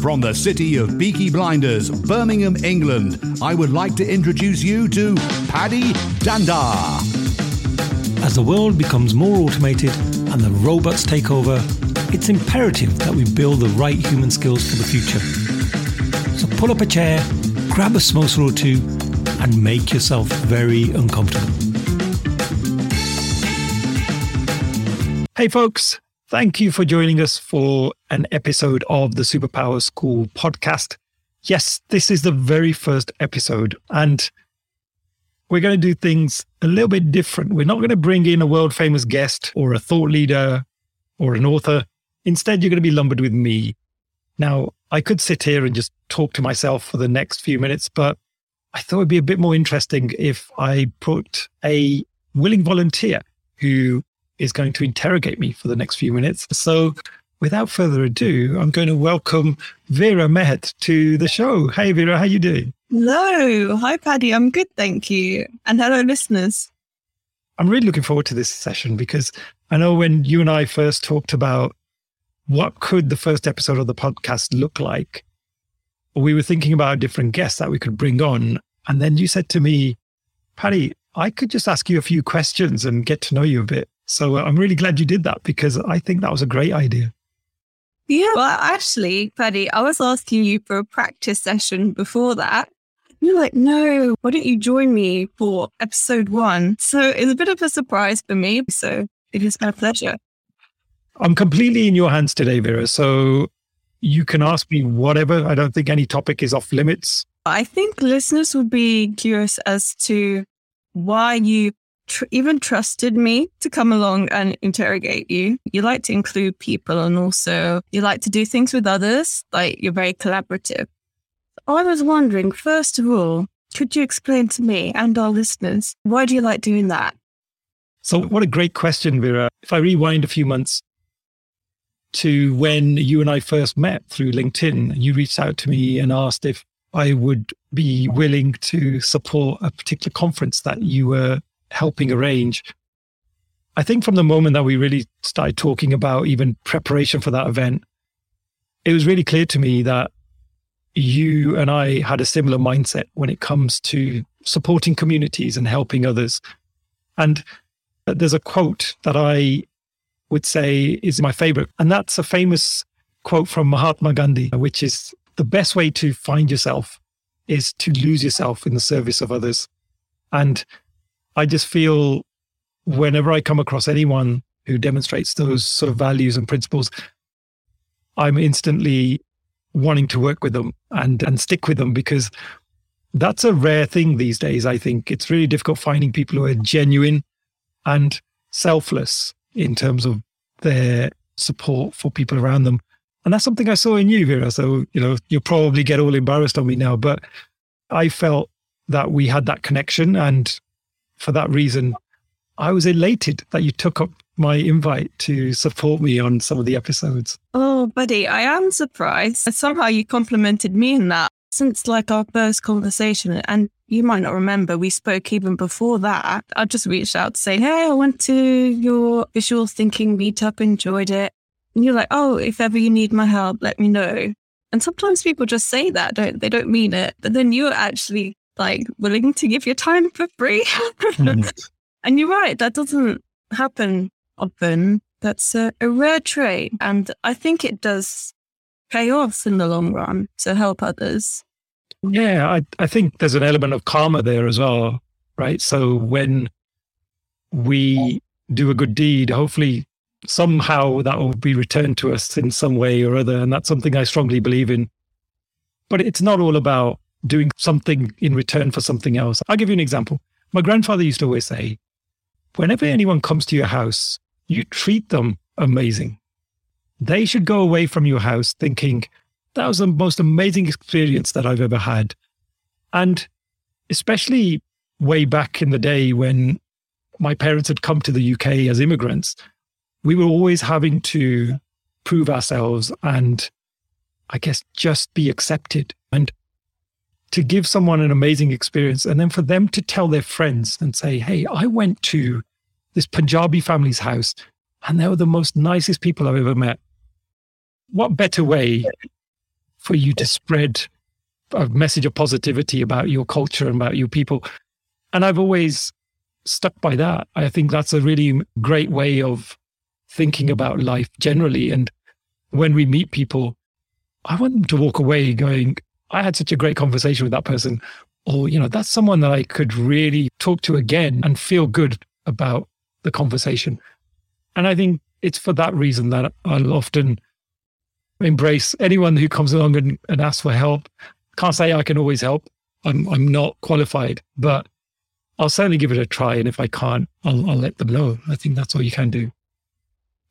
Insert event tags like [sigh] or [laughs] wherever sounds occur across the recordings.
From the city of Peaky Blinders, Birmingham, England, I would like to introduce you to Paddy Dhanda. As the world becomes more automated and the robots take over, it's imperative that we build the right human skills for the future. So pull up a chair, grab a samosa or two, and make yourself very uncomfortable. Hey, folks. Thank you for joining us for an episode of the Superpower School podcast. Yes, this is the very first episode, and we're going to do things a little bit different. We're not going to bring in a world famous guest or a thought leader or an author. Instead, you're going to be lumbered with me. Now, I could sit here and just talk to myself for the next few minutes, but I thought it'd be a bit more interesting if I put a willing volunteer who is going to interrogate me for the next few minutes. So, without further ado, I'm going to welcome Vera Mehet to the show. Hey, Vera, how you doing? Hello. Hi, Paddy. I'm good, thank you. And hello, listeners. I'm really looking forward to this session because I know when you and I first talked about what could the first episode of the podcast look like, we were thinking about different guests that we could bring on. And then you said to me, Paddy, I could just ask you a few questions and get to know you a bit. So uh, I'm really glad you did that because I think that was a great idea. Yeah, well, actually, Paddy, I was asking you for a practice session before that. You're like, no, why don't you join me for episode one? So it's a bit of a surprise for me. So it is my pleasure. I'm completely in your hands today, Vera. So you can ask me whatever. I don't think any topic is off limits. I think listeners would be curious as to why you tr- even trusted me to come along and interrogate you. You like to include people and also you like to do things with others, like you're very collaborative. I was wondering, first of all, could you explain to me and our listeners why do you like doing that? So, what a great question, Vera. If I rewind a few months to when you and I first met through LinkedIn, you reached out to me and asked if I would be willing to support a particular conference that you were helping arrange. I think from the moment that we really started talking about even preparation for that event, it was really clear to me that you and I had a similar mindset when it comes to supporting communities and helping others. And there's a quote that I would say is my favorite, and that's a famous quote from Mahatma Gandhi, which is the best way to find yourself is to lose yourself in the service of others. And I just feel whenever I come across anyone who demonstrates those sort of values and principles, I'm instantly wanting to work with them and and stick with them because that's a rare thing these days. I think it's really difficult finding people who are genuine and selfless in terms of their support for people around them. And that's something I saw in you, Vera. So, you know, you'll probably get all embarrassed on me now, but I felt that we had that connection. And for that reason, I was elated that you took up my invite to support me on some of the episodes. Oh, Paddy, I am surprised. Somehow you complimented me in that since like our first conversation. And you might not remember, we spoke even before that. I just reached out to say, Hey, I went to your visual thinking meetup, enjoyed it. And you're like, Oh, if ever you need my help, let me know. And sometimes people just say that, don't they? Don't mean it. But then you're actually like willing to give your time for free. Hmm. [laughs] and you're right, that doesn't happen often. That's a, a rare trait. And I think it does pay off in the long run to help others. Yeah, I, I think there's an element of karma there as well, right? So when we do a good deed, hopefully somehow that will be returned to us in some way or other. And that's something I strongly believe in. But it's not all about doing something in return for something else. I'll give you an example. My grandfather used to always say, whenever anyone comes to your house, you treat them amazing. They should go away from your house thinking, that was the most amazing experience that I've ever had. And especially way back in the day when my parents had come to the UK as immigrants, we were always having to prove ourselves and I guess just be accepted. And to give someone an amazing experience and then for them to tell their friends and say, Hey, I went to this Punjabi family's house and they were the most nicest people I've ever met. What better way for you to spread a message of positivity about your culture and about your people. And I've always stuck by that. I think that's a really great way of thinking about life generally. And when we meet people, I want them to walk away going, I had such a great conversation with that person. Or, you know, that's someone that I could really talk to again and feel good about the conversation. And I think it's for that reason that I'll often embrace anyone who comes along and, and asks for help. Can't say I can always help. I'm I'm not qualified, but I'll certainly give it a try. And if I can't, I'll I'll let them know. I think that's all you can do.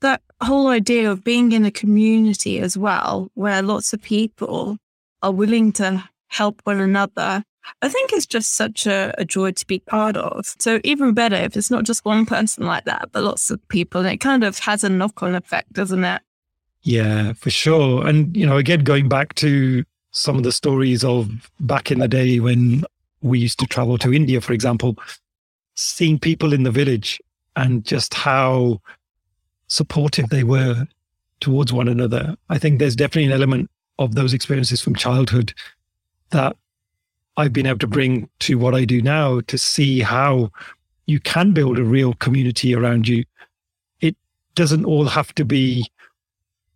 That whole idea of being in a community as well, where lots of people are willing to help one another I think it's just such a, a, joy to be part of. So even better if it's not just one person like that, but lots of people. And it kind of has a knock on effect, doesn't it? Yeah, for sure. And, you know, again, going back to some of the stories of back in the day when we used to travel to India, for example, seeing people in the village and just how supportive they were towards one another. I think there's definitely an element of those experiences from childhood that I've been able to bring to what I do now to see how you can build a real community around you. It doesn't all have to be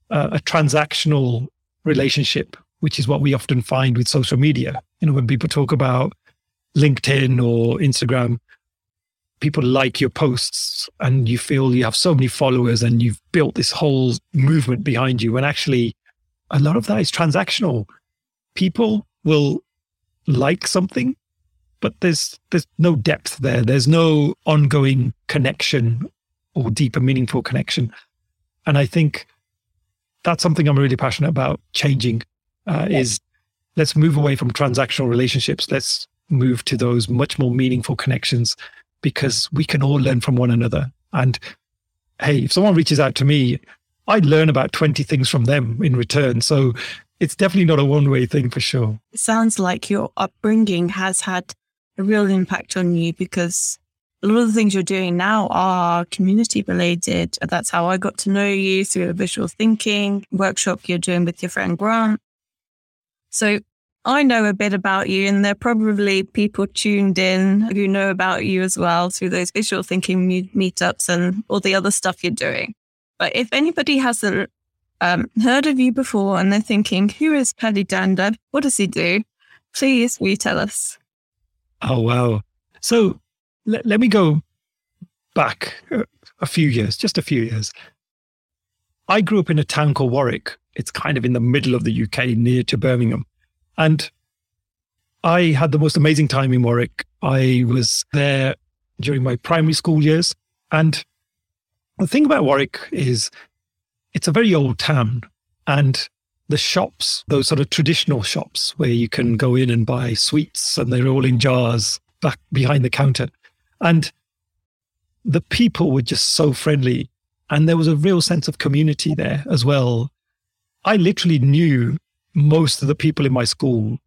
a, a transactional relationship, which is what we often find with social media. You know, when people talk about LinkedIn or Instagram, people like your posts and you feel you have so many followers and you've built this whole movement behind you. And actually, a lot of that is transactional. People will like something, but there's there's no depth there. There's no ongoing connection or deeper, meaningful connection. And I think that's something I'm really passionate about changing. Uh, is let's move away from transactional relationships. Let's move to those much more meaningful connections because we can all learn from one another. And hey, if someone reaches out to me, I learn about 20 things from them in return. So it's definitely not a one way thing for sure. It sounds like your upbringing has had a real impact on you because a lot of the things you're doing now are community related. That's how I got to know you through a visual thinking workshop you're doing with your friend Grant. So I know a bit about you, and there are probably people tuned in who know about you as well through those visual thinking meetups and all the other stuff you're doing. But if anybody hasn't um, heard of you before and they're thinking, who is Paddy Dhanda? What does he do? Please, will you tell us? Oh, wow. So let me go back a few years, just a few years. I grew up in a town called Warwick. It's kind of in the middle of the UK, near to Birmingham. And I had the most amazing time in Warwick. I was there during my primary school years. And the thing about Warwick is it's a very old town and the shops, those sort of traditional shops where you can go in and buy sweets and they're all in jars back behind the counter. And the people were just so friendly. And there was a real sense of community there as well. I literally knew most of the people in my school,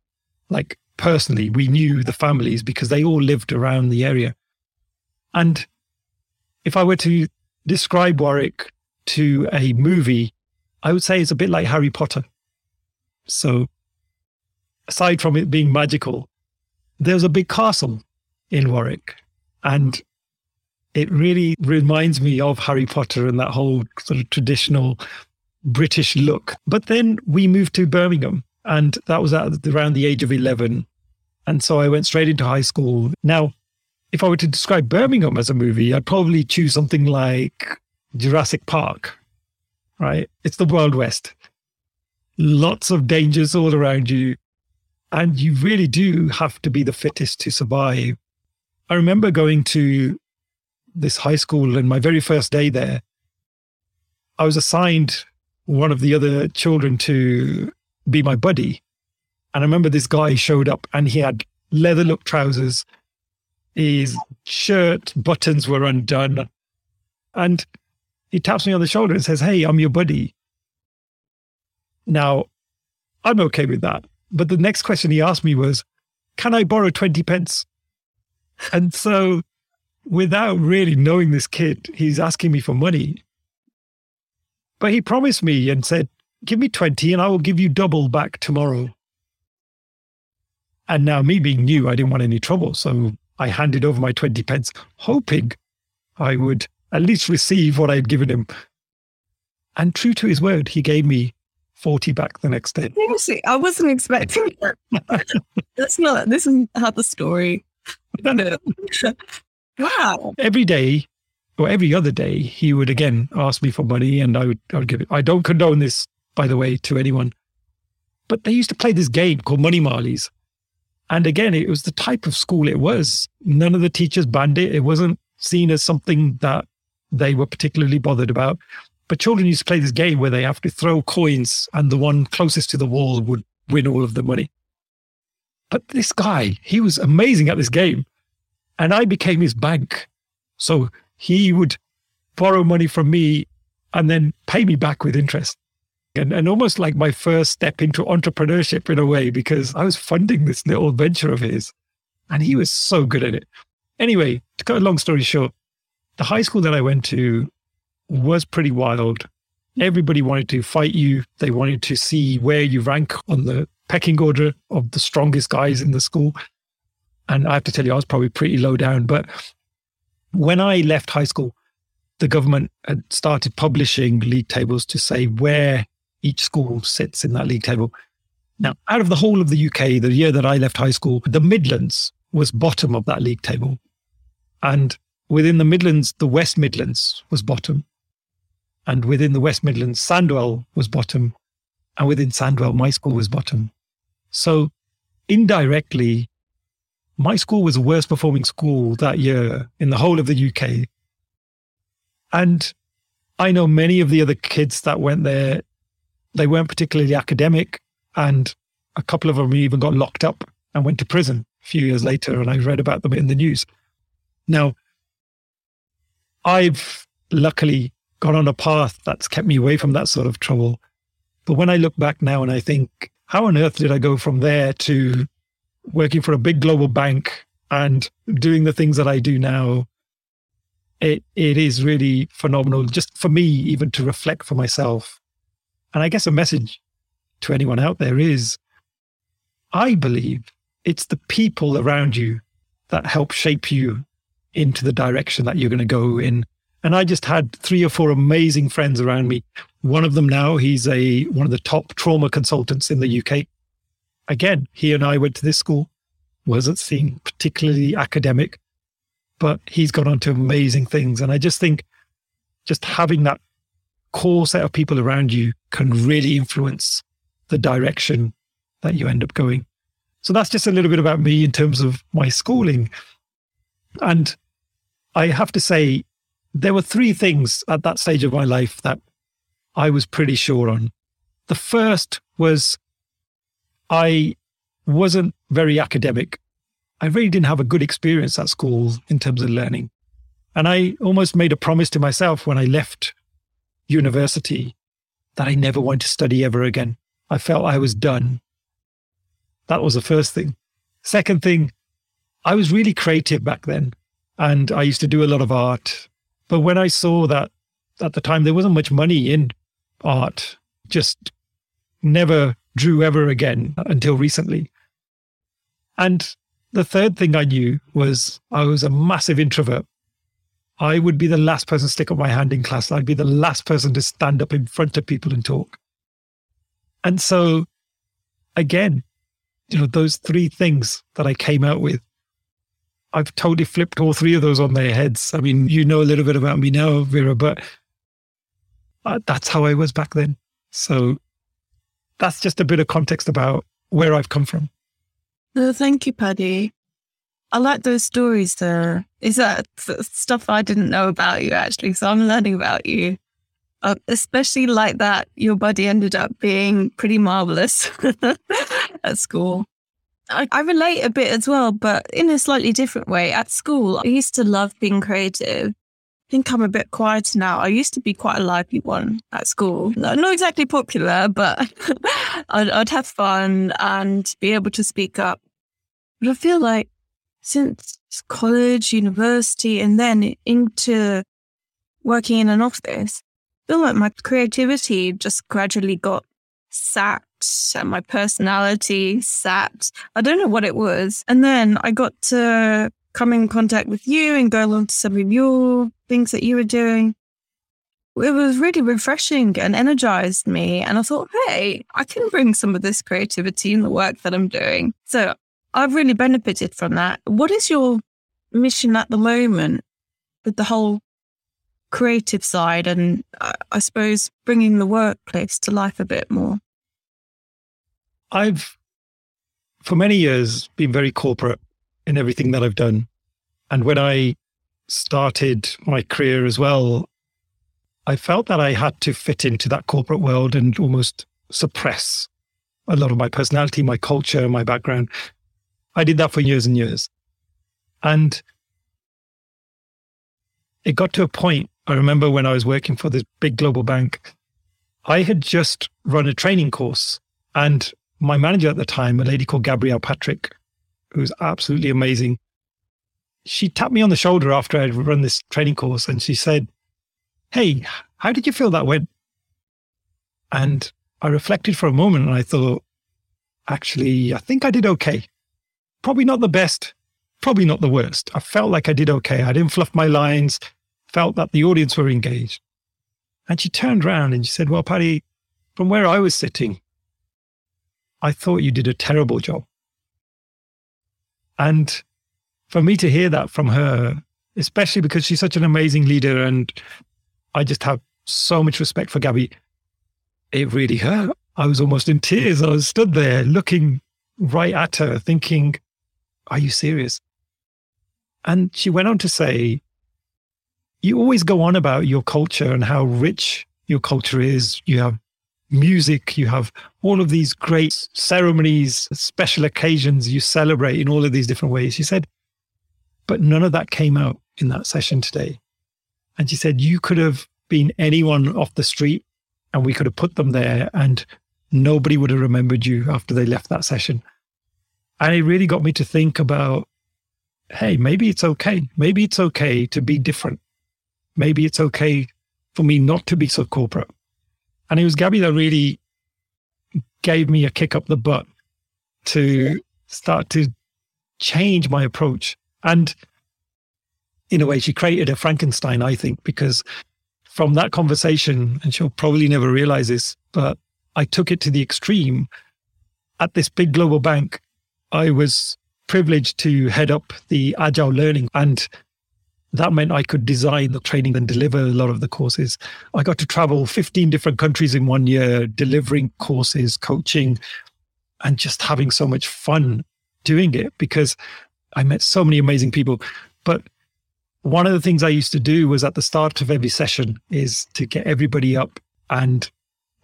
like personally, we knew the families because they all lived around the area. And if I were to describe Warwick to a movie, I would say it's a bit like Harry Potter. So, aside from it being magical, there's a big castle in Warwick. And it really reminds me of Harry Potter and that whole sort of traditional British look. But then we moved to Birmingham, and that was at around the age of 11. And so I went straight into high school. Now, if I were to describe Birmingham as a movie, I'd probably choose something like Jurassic Park, right? It's the Wild West. Lots of dangers all around you. And you really do have to be the fittest to survive. I remember going to this high school and my very first day there, I was assigned one of the other children to be my buddy. And I remember this guy showed up and he had leather look trousers. His shirt buttons were undone. And he taps me on the shoulder and says, Hey, I'm your buddy. Now, I'm okay with that. But the next question he asked me was, Can I borrow 20 pence? And so, without really knowing this kid, he's asking me for money. But he promised me and said, give me 20 and I will give you double back tomorrow. And now, me being new, I didn't want any trouble. So I handed over my 20 pence, hoping I would at least receive what I had given him. And true to his word, he gave me 40 back the next day. Seriously, I wasn't expecting that. [laughs] That's not, this is how the story. [laughs] wow. Every day or every other day, he would again ask me for money and I would, I would give it. I don't condone this, by the way, to anyone. But they used to play this game called Money Marleys. And again, it was the type of school it was. None of the teachers banned it. It wasn't seen as something that they were particularly bothered about. But children used to play this game where they have to throw coins and the one closest to the wall would win all of the money. But this guy, he was amazing at this game. And I became his bank. So he would borrow money from me and then pay me back with interest. And, and almost like my first step into entrepreneurship in a way, because I was funding this little venture of his. And he was so good at it. Anyway, to cut a long story short, the high school that I went to was pretty wild. Everybody wanted to fight you. They wanted to see where you rank on the pecking order of the strongest guys in the school. And I have to tell you, I was probably pretty low down. But when I left high school, the government had started publishing league tables to say where each school sits in that league table. Now, out of the whole of the UK, the year that I left high school, the Midlands was bottom of that league table. And within the Midlands, the West Midlands was bottom. And within the West Midlands, Sandwell was bottom. And within Sandwell, my school was bottom. So indirectly, my school was the worst performing school that year in the whole of the UK. And I know many of the other kids that went there, they weren't particularly academic. And a couple of them even got locked up and went to prison a few years later. And I read about them in the news. Now, I've luckily gone on a path that's kept me away from that sort of trouble. But when I look back now and I think, how on earth did I go from there to working for a big global bank and doing the things that I do now? It it is really phenomenal, just for me, even to reflect for myself. And I guess a message to anyone out there is I believe it's the people around you that help shape you into the direction that you're going to go in and I just had three or four amazing friends around me. One of them now, he's a one of the top trauma consultants in the UK. Again, he and I went to this school. Wasn't seen particularly academic, but he's gone on to amazing things. And I just think just having that core set of people around you can really influence the direction that you end up going. So that's just a little bit about me in terms of my schooling. And I have to say, there were three things at that stage of my life that I was pretty sure on. The first was I wasn't very academic. I really didn't have a good experience at school in terms of learning. And I almost made a promise to myself when I left university that I never want to study ever again. I felt I was done. That was the first thing. Second thing, I was really creative back then. And I used to do a lot of art. But when I saw that at the time, there wasn't much money in art, just never drew ever again until recently. And the third thing I knew was I was a massive introvert. I would be the last person to stick up my hand in class. I'd be the last person to stand up in front of people and talk. And so, again, you know, those three things that I came out with I've totally flipped all three of those on their heads. I mean, you know a little bit about me now, Vera, but uh, that's how I was back then. So that's just a bit of context about where I've come from. No, thank you, Paddy. I like those stories there. Is that stuff I didn't know about you actually? So I'm learning about you. Uh, especially like that, your buddy ended up being pretty marvelous [laughs] at school. I, I relate a bit as well, but in a slightly different way. At school, I used to love being creative. I think I'm a bit quieter now. I used to be quite a lively one at school. Not exactly popular, but [laughs] I'd, I'd have fun and be able to speak up. But I feel like since college, university, and then into working in an office, feel like my creativity just gradually got sat and my personality sat. I don't know what it was. And then I got to come in contact with you and go along to some of your things that you were doing. It was really refreshing and energized me. And I thought, hey, I can bring some of this creativity in the work that I'm doing. So I've really benefited from that. What is your mission at the moment with the whole creative side and uh, I suppose bringing the workplace to life a bit more? I've, for many years, been very corporate in everything that I've done. And when I started my career as well, I felt that I had to fit into that corporate world and almost suppress a lot of my personality, my culture, my background. I did that for years and years. And it got to a point, I remember when I was working for this big global bank, I had just run a training course and my manager at the time, a lady called Gabrielle Patrick, who's absolutely amazing, she tapped me on the shoulder after I'd run this training course and she said, Hey, how did you feel that went? And I reflected for a moment and I thought, actually, I think I did okay. Probably not the best, probably not the worst. I felt like I did okay. I didn't fluff my lines, felt that the audience were engaged. And she turned around and she said, Well, Paddy, from where I was sitting, I thought you did a terrible job. And for me to hear that from her, especially because she's such an amazing leader and I just have so much respect for Gabby, it really hurt. I was almost in tears. I was stood there looking right at her, thinking, Are you serious? And she went on to say, You always go on about your culture and how rich your culture is. You have music, you have all of these great ceremonies, special occasions you celebrate in all of these different ways. She said, but none of that came out in that session today. And she said, you could have been anyone off the street and we could have put them there and nobody would have remembered you after they left that session. And it really got me to think about hey, maybe it's okay. Maybe it's okay to be different. Maybe it's okay for me not to be so corporate. And it was Gabby that really gave me a kick up the butt to start to change my approach. And in a way, she created a Frankenstein, I think, because from that conversation, and she'll probably never realize this, but I took it to the extreme. At this big global bank, I was privileged to head up the agile learning and that meant I could design the training and deliver a lot of the courses. I got to travel 15 different countries in one year, delivering courses, coaching, and just having so much fun doing it because I met so many amazing people. But one of the things I used to do was at the start of every session is to get everybody up and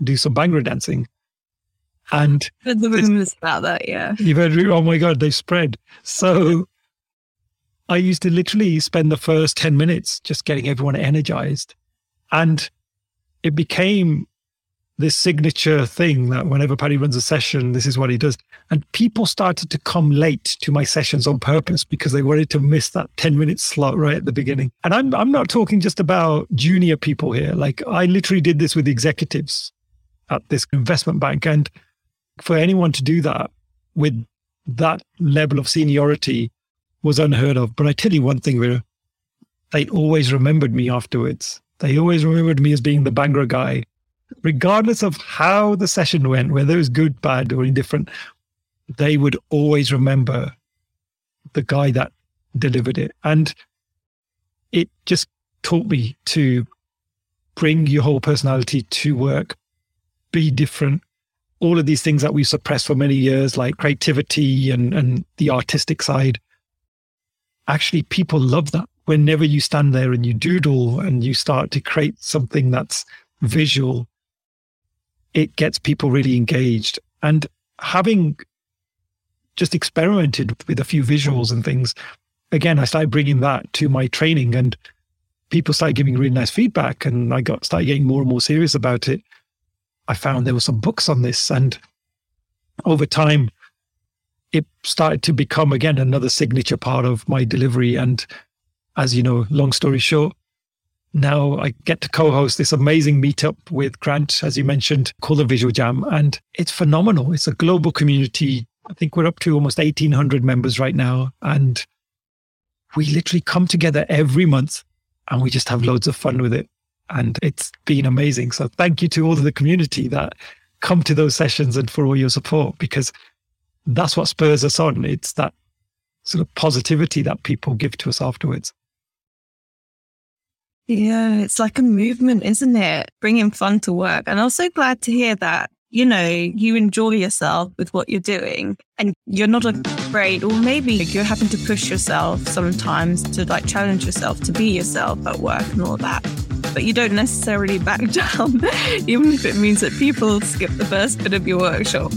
do some Bhangra dancing. And [laughs] the rumors about that, yeah. You've heard, oh my God, they spread. So I used to literally spend the first 10 minutes just getting everyone energized. And it became this signature thing that whenever Paddy runs a session, this is what he does. And people started to come late to my sessions on purpose because they wanted to miss that 10 minute slot right at the beginning. And I'm, I'm not talking just about junior people here. Like I literally did this with executives at this investment bank. And for anyone to do that with that level of seniority was unheard of. But I tell you one thing, Vera, they always remembered me afterwards. They always remembered me as being the Bhangra guy, regardless of how the session went, whether it was good, bad, or indifferent. They would always remember the guy that delivered it. And it just taught me to bring your whole personality to work, be different. All of these things that we suppressed for many years, like creativity and, and the artistic side, actually people love that. Whenever you stand there and you doodle and you start to create something that's visual it gets people really engaged. And having just experimented with a few visuals and things again i started bringing that to my training and people started giving really nice feedback and i got started getting more and more serious about it i found there were some books on this and over time it started to become again another signature part of my delivery. And as you know, long story short, now I get to co-host this amazing meetup with Grant, as you mentioned, called the Visual Jam. And it's phenomenal. It's a global community. I think we're up to almost 1800 members right now. And we literally come together every month and we just have loads of fun with it. And it's been amazing. So thank you to all of the community that come to those sessions and for all your support because that's what spurs us on. It's that sort of positivity that people give to us afterwards. Yeah, it's like a movement, isn't it? Bringing fun to work. And I'm so glad to hear that, you know, you enjoy yourself with what you're doing and you're not afraid, or maybe you're having to push yourself sometimes to like challenge yourself to be yourself at work and all that. But you don't necessarily back [laughs] down, even if it means that people skip the first bit of your workshop.